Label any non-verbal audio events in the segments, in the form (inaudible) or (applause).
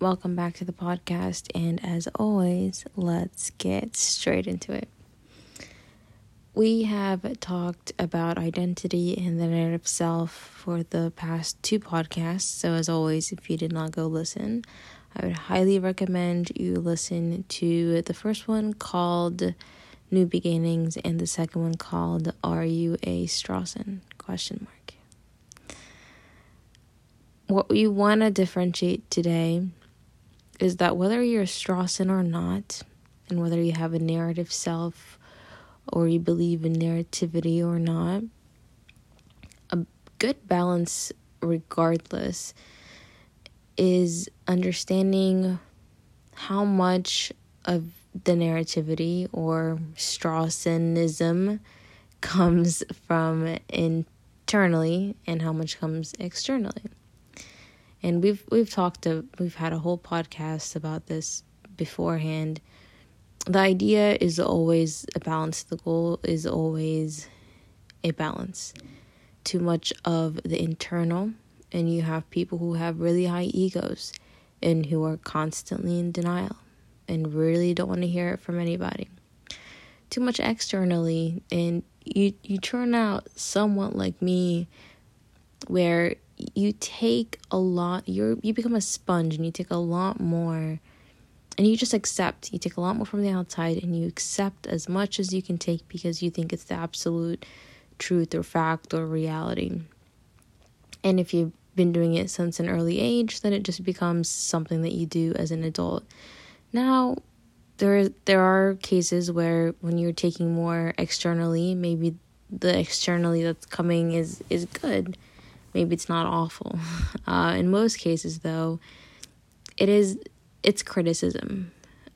welcome back to the podcast. And as always, let's get straight into it. We have talked about identity and the narrative self for the past two podcasts. So, as always, if you did not go listen, I would highly recommend you listen to the first one called New Beginnings and the second one called Are You a Strawson? question mark. What we want to differentiate today is that whether you're a Strawson or not, and whether you have a narrative self or you believe in narrativity or not, a good balance, regardless, is understanding how much of the narrativity or Strawsonism comes from internally and how much comes externally. And we've we've talked to, we've had a whole podcast about this beforehand the idea is always a balance. The goal is always a balance. Too much of the internal, and you have people who have really high egos and who are constantly in denial and really don't want to hear it from anybody. Too much externally, and you you turn out somewhat like me, where you take a lot. You you become a sponge, and you take a lot more and you just accept. You take a lot more from the outside and you accept as much as you can take because you think it's the absolute truth or fact or reality. And if you've been doing it since an early age, then it just becomes something that you do as an adult. Now, there there are cases where when you're taking more externally, maybe the externally that's coming is is good. Maybe it's not awful. (laughs) Uh, in most cases, though, it is it's criticism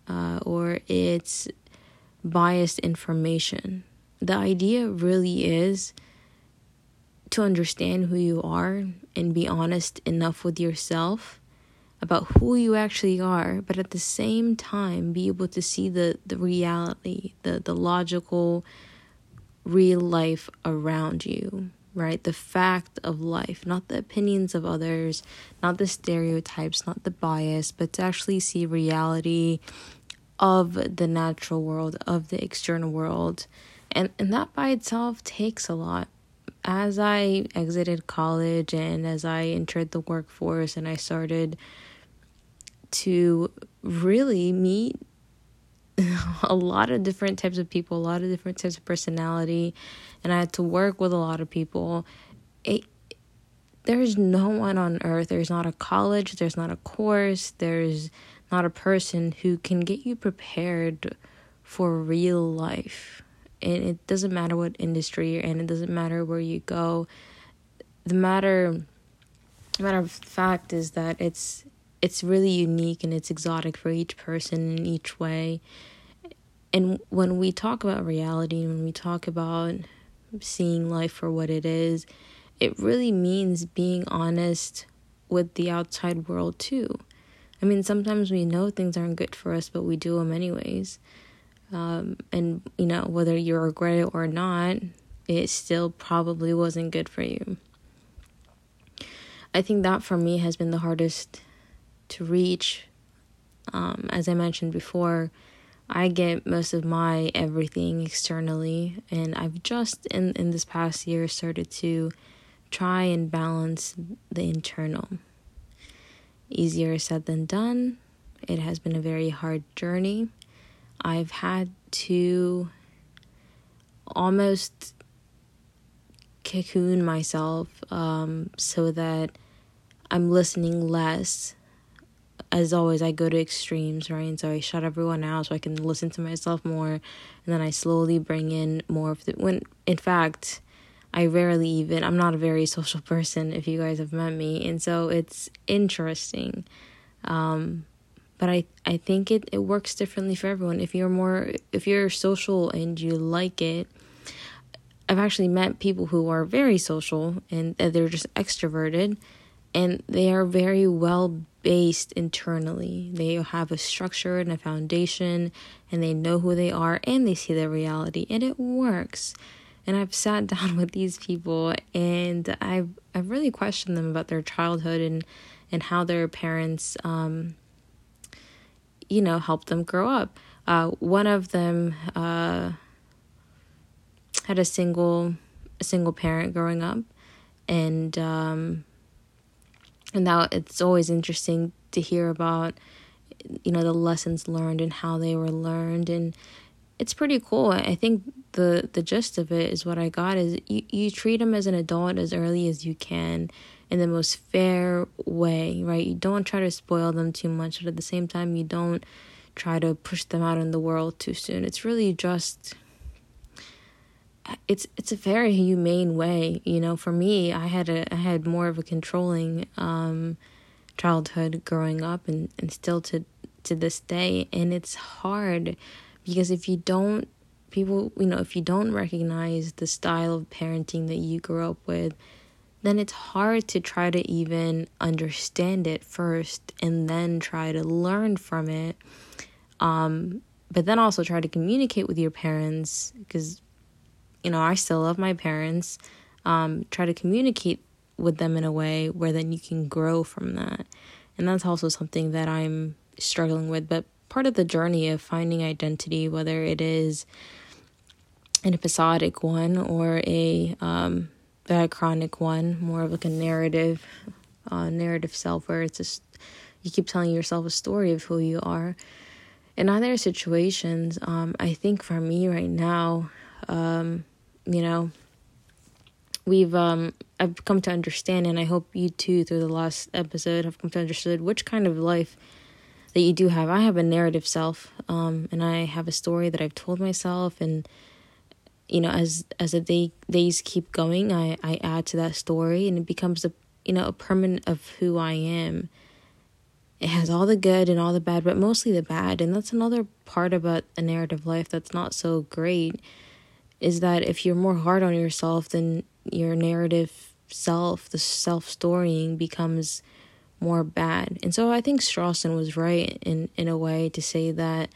uh, or it's biased information. The idea really is to understand who you are and be honest enough with yourself about who you actually are, but at the same time be able to see the, the reality, the, the logical real life around you right? The fact of life, not the opinions of others, not the stereotypes, not the bias, but to actually see reality of the natural world, of the external world. And and that by itself takes a lot. As I exited college and as I entered the workforce and I started to really meet (laughs) a lot of different types of people, a lot of different types of personality, and I had to work with a lot of people. It there's no one on earth, there's not a college, there's not a course, there's not a person who can get you prepared for real life. And it doesn't matter what industry you're in, it doesn't matter where you go. The matter the matter of fact is that it's it's really unique and it's exotic for each person in each way. And when we talk about reality, when we talk about seeing life for what it is, it really means being honest with the outside world too. I mean, sometimes we know things aren't good for us, but we do them anyways. Um, and, you know, whether you regret it or not, it still probably wasn't good for you. I think that for me has been the hardest to reach. Um, as I mentioned before, I get most of my everything externally, and I've just in, in this past year started to try and balance the internal. Easier said than done. It has been a very hard journey. I've had to almost cocoon myself um, so that I'm listening less as always, I go to extremes, right? And so I shut everyone out so I can listen to myself more. And then I slowly bring in more of the. When, in fact, I rarely even. I'm not a very social (laughs) person, if you guys have met me. And so it's interesting. Um, but I, I think it, it works differently for everyone. If you're more. If you're social and you like it. I've actually met people who are very social and they're just extroverted and they are very well based internally. They have a structure and a foundation, and they know who they are and they see their reality, and it works. And I've sat (laughs) down with these people, and I've I've really questioned them about their childhood and and how their parents um, you know, helped them grow up. Uh, one of them uh, had a single a single parent growing up, and um, and now it's always interesting to hear about you know the lessons learned and how they were learned. And it's pretty cool. I think the the gist of it is what i got is you, you treat them as an adult as early as you can in the most fair way right? You don't try to spoil them too much but at the same time you don't try to push them out in the world too soon. It's really just it's it's a very humane way you know. For me i had a i had more of a controlling um childhood growing up and and still to to this day. And it's hard because if you don't people you know if you don't recognize the style of parenting that you grew up with then it's hard to try to even understand it first and then try to learn from it. Um but then also try to communicate with your parents because you know i still love my parents um try to communicate with them in a way where then you can grow from that and that's also something that i'm struggling with, but part of the journey of finding identity, whether it is an episodic one or a um, chronic one, more of like a narrative, uh, narrative self, where it's just you keep telling yourself a story of who you are. In other situations, um, I think for me right now, um, you know, we've um, I've come to understand, and I hope you too, through the last episode, have come to understand which kind of life that you do have. I have a narrative self, um, and I have a story that I've told myself, and you know, as as the day days keep going, I I add to that story, and it becomes a you know a permanent of who I am. It has all the good and all the bad, but mostly the bad, and that's another part about a narrative life that's not so great. Is that if you're more hard on yourself, then your narrative self, the self storying becomes more bad. And so I think Strawson was right in, in a way to say that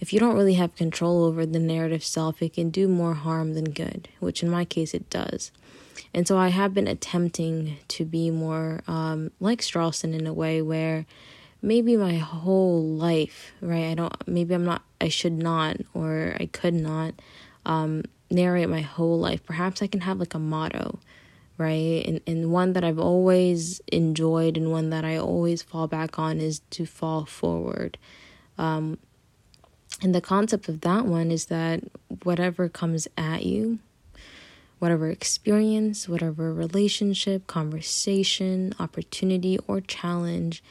if you don't really have control over the narrative self, it can do more harm than good, which in my case it does. And so I have been attempting to be more um, like Strawson in a way where maybe my whole life, right? I don't, maybe I'm not, I should not, or I could not um, narrate my whole life. Perhaps I can have like a motto right? And and one that I've always enjoyed and one that I always fall back on is to fall forward. Um, and the concept of that one is that whatever comes at you, whatever experience, whatever relationship, conversation, opportunity, or challenge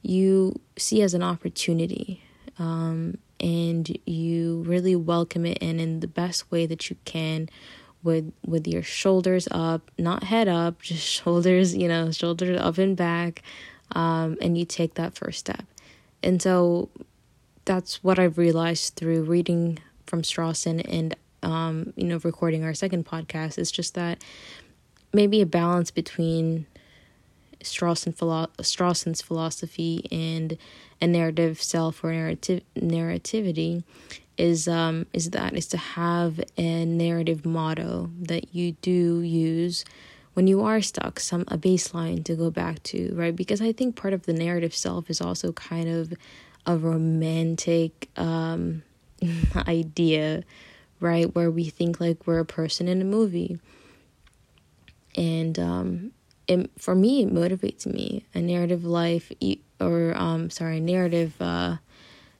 you see as an opportunity. Um, and you really welcome it in in the best way that you can with with your shoulders up, not head up, (laughs) just shoulders, you know, shoulders up and back, um, and you take that first step. And so that's what I've realized through reading from Strawson and um, you know, recording our second podcast is just that maybe a balance between Strawson philo- Strawson's philosophy and a narrative self or narrative narrativity is um is that is to have a narrative motto that you do use when you are stuck some a baseline to go back to right? Because i think part of the narrative self is also kind of a romantic um (laughs) idea right? Where we think like we're a person in a movie. And um it, for me it motivates me a narrative life or um sorry narrative uh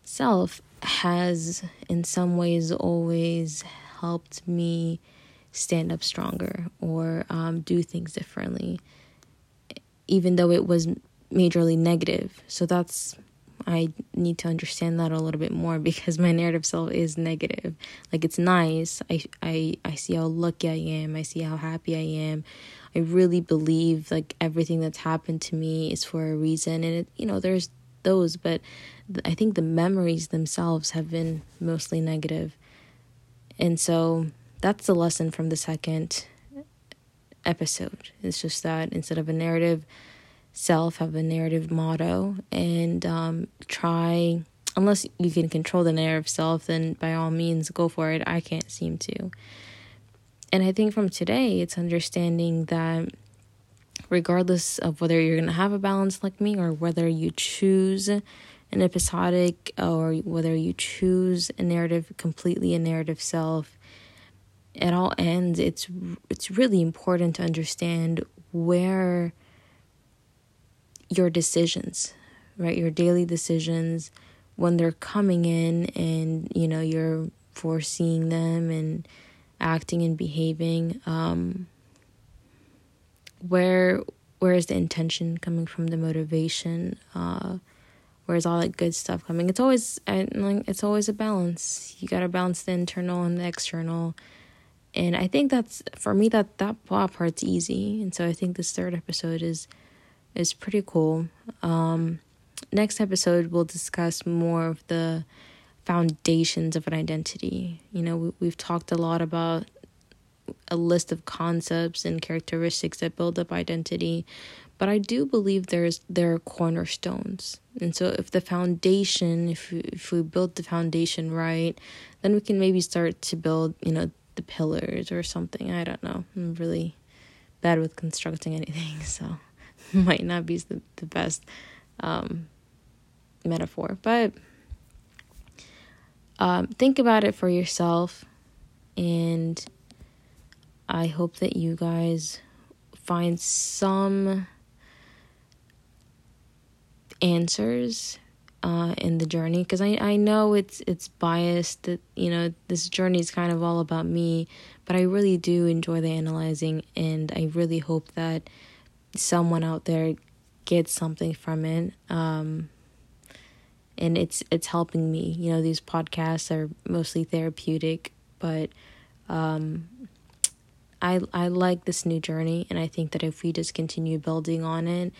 self has in some ways always helped me stand up stronger or um, do things differently, even though it was majorly negative. So that's I need to understand that a little bit more because my narrative self is negative. Like it's nice. I I I see how lucky I am. I see how happy I am. I really believe like everything that's happened to me is for a reason and it you know there's those but I think the memories themselves have been mostly negative. And so that's the lesson from the second episode. It's just that instead of a narrative self, have a narrative motto and um, try, unless you can control the narrative self, then by all means go for it. I can't seem to. And I think from today, it's understanding that regardless of whether you're going to have a balance like me or whether you choose an episodic or whether you choose a narrative completely a narrative self at all ends it's it's really important to understand where your decisions right? Your daily decisions when they're coming in and you know you're foreseeing them and acting and behaving um where where is the intention coming from the motivation? Uh where's all that good stuff coming? It's always like it's always a balance. You got to balance the internal and the external. And i think that's for me that that part's easy. And so i think this third episode is is pretty cool. Um next episode we'll discuss more of the foundations of an identity. You know we, we've talked a lot about a list of concepts and characteristics that build up identity but i do believe there's there are cornerstones. And so if the foundation if we, if we build the foundation right then we can maybe start to build you know the pillars or something. I don't know. I'm really bad with constructing anything (laughs) so (laughs) might not be the, the best um, metaphor but um, think about it for yourself and I hope that you guys find some answers uh, in the journey because I, I know it's it's biased that you know this journey is kind of all about me but I really do enjoy the analyzing and I really hope that someone out there gets something from it um, and it's it's helping me you know these podcasts are mostly therapeutic but um, I I like this new journey and I think that if we just continue building on it,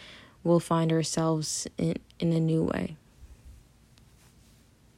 we'll find ourselves in in a new way.